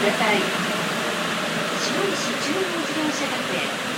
ださい。白石中央自動車学園